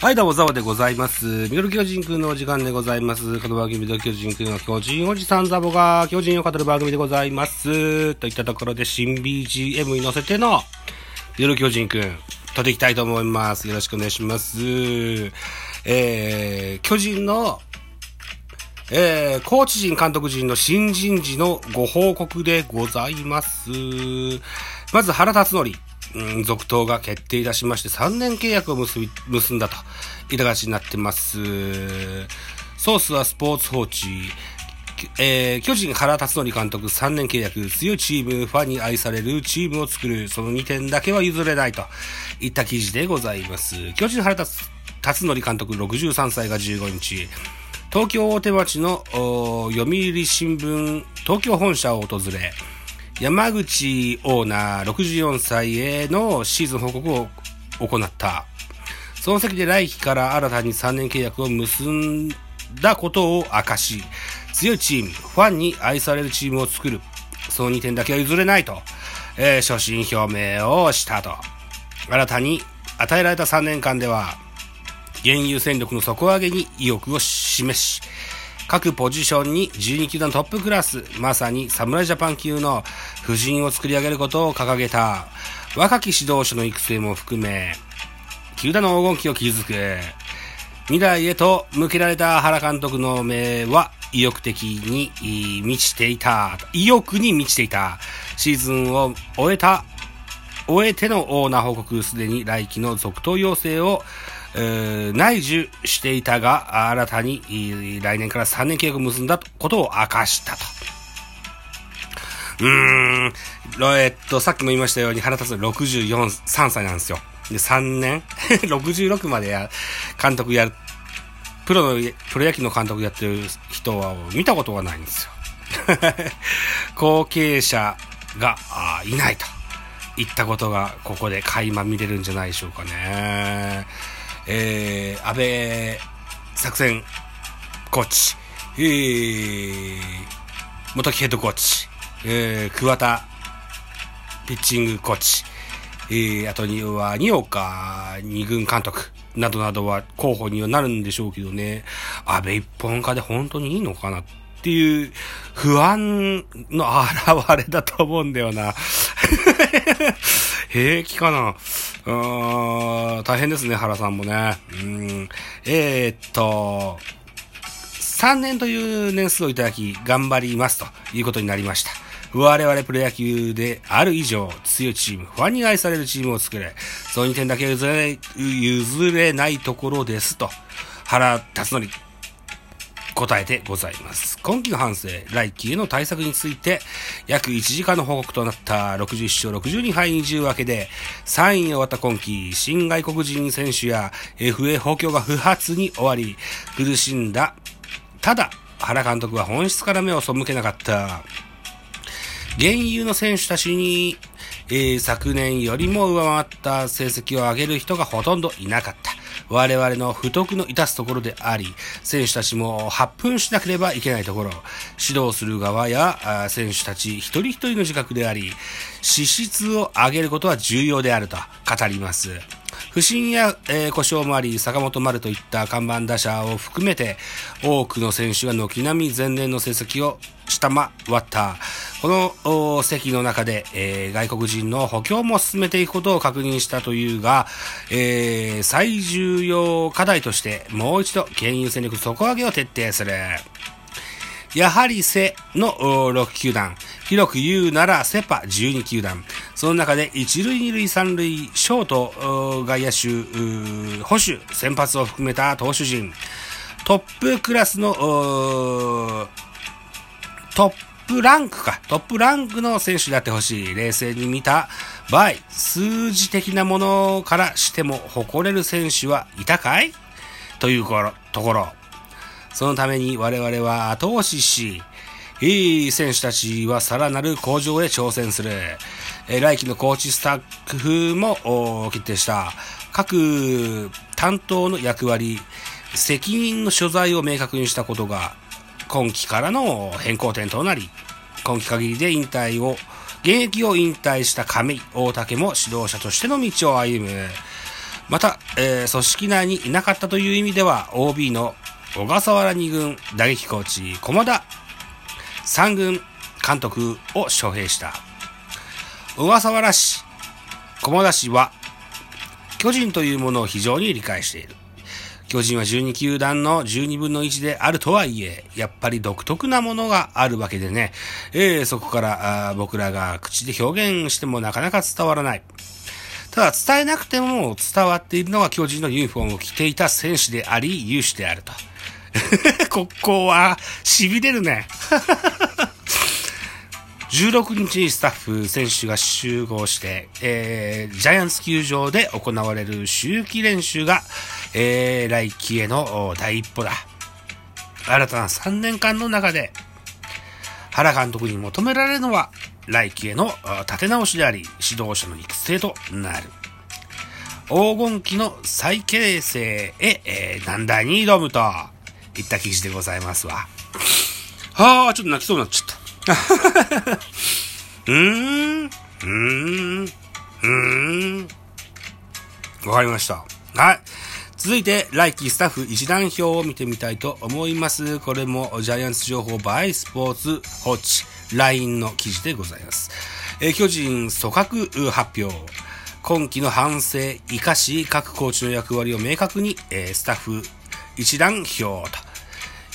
はい、どうも、ザワでございます。ミドル巨人くんのお時間でございます。この番組、ミドル巨人くんの巨人おじさんザボが巨人を語る番組でございます。といったところで、新 BGM に乗せての、ミドル巨人くん、撮っていきたいと思います。よろしくお願いします。えー、巨人の、えー、コーチ陣、監督陣の新人時のご報告でございます。まず、原辰徳。続投が決定いたしまして、3年契約を結び、結んだと、いたがちになってます。ソースはスポーツ報知。えー、巨人原辰徳監督3年契約、強いチーム、ファンに愛されるチームを作る、その2点だけは譲れないといった記事でございます。巨人原辰徳監督63歳が15日、東京大手町の読売新聞東京本社を訪れ、山口オーナー64歳へのシーズン報告を行った。その席で来季から新たに3年契約を結んだことを明かし、強いチーム、ファンに愛されるチームを作る。その2点だけは譲れないと、えー、初心表明をしたと。新たに与えられた3年間では、現有戦力の底上げに意欲を示し、各ポジションに12球団トップクラス、まさに侍ジャパン級の布陣を作り上げることを掲げた、若き指導者の育成も含め、球団の黄金期を築く、未来へと向けられた原監督の目は意欲的に満ちていた、意欲に満ちていた、シーズンを終えた、終えてのオーナー報告、すでに来季の続投要請を内受していたが、新たに来年から3年契約を結んだことを明かしたと。うーん、えっと、さっきも言いましたように、原辰徳64、3歳なんですよ。で、3年 ?66 までや、監督やる、プロの、プロ野球の監督やってる人は見たことがないんですよ。後継者がいないと。いったことが、ここで垣間見れるんじゃないでしょうかね。えー、安倍作戦コーチ、えー、元木ヘッドコーチ、えー、桑田ピッチングコーチ、えー、あとには、二岡二軍監督などなどは候補にはなるんでしょうけどね、安倍一本化で本当にいいのかなっていう不安の表れだと思うんだよな。平気かな？うーん、大変ですね、原さんもね。うん、えー、っと、3年という年数をいただき、頑張りますということになりました。我々プロ野球である以上、強いチーム、ファンに愛されるチームを作れ、その2点だけ譲れ譲れないところですと、原辰徳答えてございます。今季の反省、来季への対策について、約1時間の報告となった61勝62敗20分けで、3位に終わった今季、新外国人選手や FA 補強が不発に終わり、苦しんだ。ただ、原監督は本質から目を背けなかった。現有の選手たちに、えー、昨年よりも上回った成績を上げる人がほとんどいなかった。我々の不徳の致すところであり、選手たちも発奮しなければいけないところ、指導する側や選手たち一人一人の自覚であり、資質を上げることは重要であると語ります。不振や、えー、故障もあり、坂本丸といった看板打者を含めて、多くの選手が軒並み前年の成績を下回った。この席の中で、えー、外国人の補強も進めていくことを確認したというが、えー、最重要課題として、もう一度、県有戦力底上げを徹底する。やはりセの6球団。広く言うならセパ12球団。その中で1塁2塁3塁、ショート、外野手、保守、先発を含めた投手陣。トップクラスの、トップランクか。トップランクの選手であってほしい。冷静に見た場合、数字的なものからしても誇れる選手はいたかい？というところ。そのために我々は後押しし、いい選手たちはさらなる向上へ挑戦する。え来季のコーチスタッフも決定した。各担当の役割、責任の所在を明確にしたことが、今季からの変更点となり、今季限りで引退を、現役を引退した亀井大竹も指導者としての道を歩む。また、えー、組織内にいなかったという意味では、OB の小笠原二軍打撃コーチ、駒田三軍監督を招聘した。小笠原氏、駒田氏は、巨人というものを非常に理解している。巨人は12球団の12分の1であるとはいえ、やっぱり独特なものがあるわけでね、えー、そこからあ僕らが口で表現してもなかなか伝わらない。ただ伝えなくても伝わっているのが巨人のユニフォームを着ていた選手であり、有志であると。ここは、痺れるね。16日にスタッフ、選手が集合して、えー、ジャイアンツ球場で行われる周期練習が、えー、来季への第一歩だ。新たな3年間の中で、原監督に求められるのは、来季への立て直しであり、指導者の育成となる。黄金期の再形成へ、えー、難題に挑むといった記事でございますわ。はあ、ちょっと泣きそうになっちゃった。うーん、うーん、うーん。わかりました。はい。続いて、来季スタッフ一覧表を見てみたいと思います。これもジャイアンツ情報バイスポーツホッチ LINE の記事でございます。えー、巨人組閣発表。今季の反省生かし各コーチの役割を明確に、えー、スタッフ一覧表と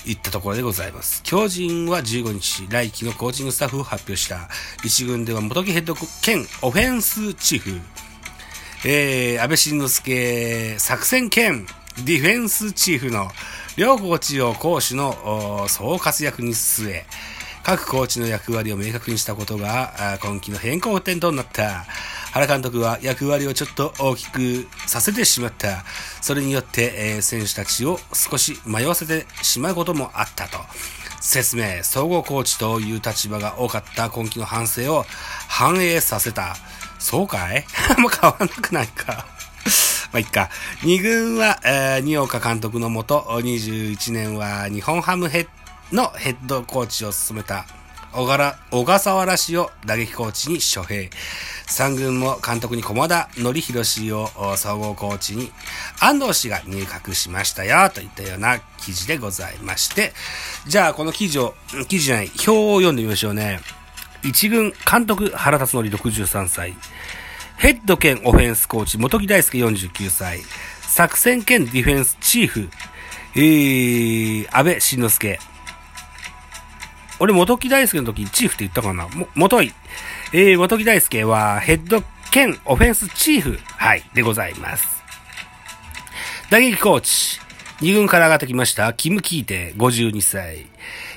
いったところでございます。巨人は15日、来季のコーチングスタッフを発表した。一軍では元木ヘッド兼オフェンスチーフ、えー、安倍晋之助作戦兼ディフェンスチーフの両コーチを攻守の総活躍に据え、各コーチの役割を明確にしたことが今季の変更点となった。原監督は役割をちょっと大きくさせてしまった。それによって、えー、選手たちを少し迷わせてしまうこともあったと。説明、総合コーチという立場が多かった今季の反省を反映させた。そうかい？もう変わんなくないか。ま、いっか。二軍は、えー、二岡監督のもと、21年は日本ハムヘッのヘッドコーチを務めた小柄小笠原氏を打撃コーチに招聘。三軍も監督に駒田則弘氏を総合コーチに安藤氏が入閣しましたよ、といったような記事でございまして、じゃあこの記事を、記事じゃない、表を読んでみましょうね。一軍監督原辰則63歳。ヘッド兼オフェンスコーチ元木大輔49歳。作戦兼ディフェンスチーフ、えー、安倍晋之助俺、元木大輔の時、チーフって言ったかな？も、元井。えー、元木大輔は、ヘッド兼オフェンスチーフ、はい、でございます。打撃コーチ。二軍から上がってきました、キム・キーテ、52歳。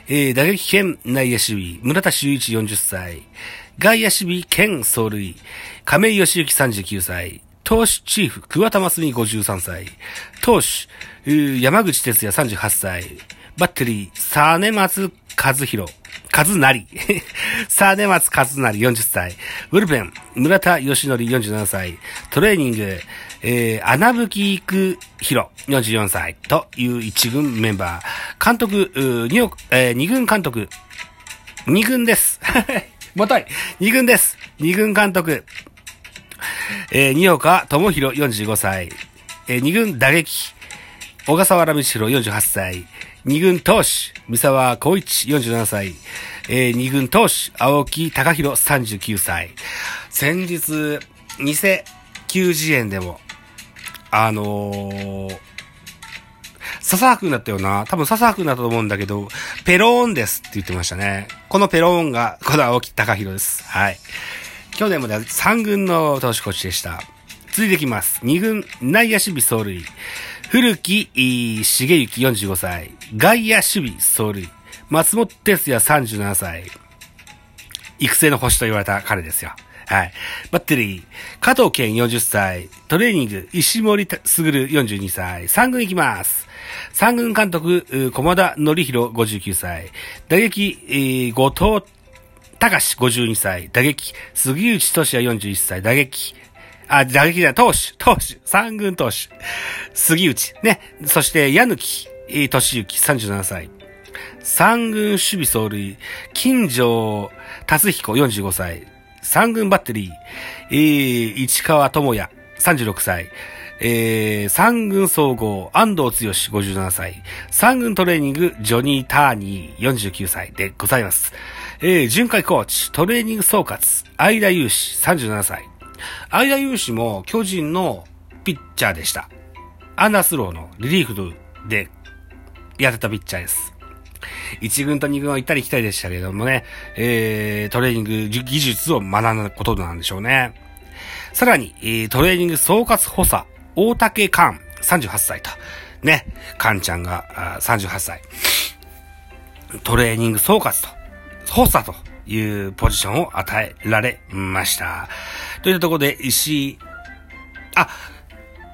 えー、打撃兼内野守備、村田修一40歳。外野守備兼走塁、亀井義行39歳。投手チーフ、桑田真澄53歳。投手、山口哲也38歳。バッテリー、サネ松和弘、和成、サーネ松和成40歳、ウルペン、村田義則47歳、トレーニング、えー、穴吹育弘44歳。という一軍メンバー。監督、二億、えー、二軍監督、二軍です。もとい、二軍です。二軍監督、えー、二岡智弘45歳、えー、二軍打撃、小笠原道弘48歳、二軍投手、三沢光一47歳、えー、二軍投手、青木隆弘39歳。先日、偽球児園でも、あのー、笹原くんだったよな。多分笹原くんだったと思うんだけど、ペローンですって言ってましたね。このペローンが、この青木隆弘です。はい。去年まで3軍の投手コーチでした。続いていきます。2軍内野守備走塁。古木重幸45歳。外野守備走塁。松本哲也37歳。育成の星と言われた彼ですよ。はい。バッテリー、加藤健40歳。トレーニング、石森卓42歳。3軍行きます。3軍監督、駒田則弘59歳。打撃、後藤隆52歳。打撃、杉内俊也41歳。打撃、あ、打撃だ、投手、投手、三軍投手、杉内、ね。そして、矢貫、俊之、37歳。三軍守備走塁、金城達彦、45歳。三軍バッテリー、えー、市川智也、36歳。えー、三軍総合、安藤剛57歳。三軍トレーニング、ジョニー・ターニー49歳でございます。えー、巡回コーチ、トレーニング総括、相田祐志37歳。相田祐志も巨人のピッチャーでした。アンダースローのリリーフでやってたピッチャーです。1軍と2軍は行ったり来たりでしたけれどもね、えー、トレーニング技術を学んだことなんでしょうね。さらに、え、トレーニング総括補佐、大竹寛、38歳と。ね、寛ちゃんが38歳。トレーニング総括と、補佐というポジションを与えられました。というところで、石井、あ、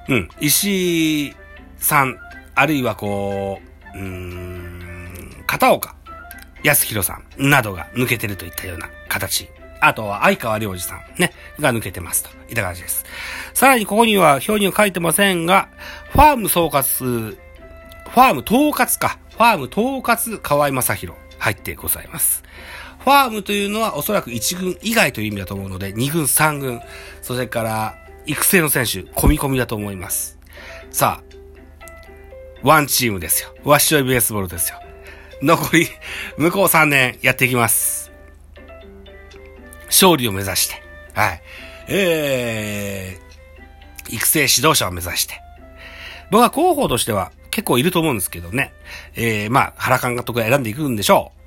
うん、石井さん、あるいはこう、うん、片岡康弘さんなどが抜けてるといったような形あとは相川良二さんね、が抜けてますといった感じです。さらにここには表には書いてませんが、ファーム総括、ファーム統括か。ファーム統括河合正宏入ってございます。ファームというのはおそらく1軍以外という意味だと思うので、2軍、3軍、それから育成の選手、込み込みだと思います。さあ、ワンチームですよ。ワッショイベースボールですよ。残り、向こう3年やっていきます。勝利を目指して、はい。えー、育成指導者を目指して。僕は候補としては結構いると思うんですけどね。えー、まあ、原監督が選んでいくんでしょう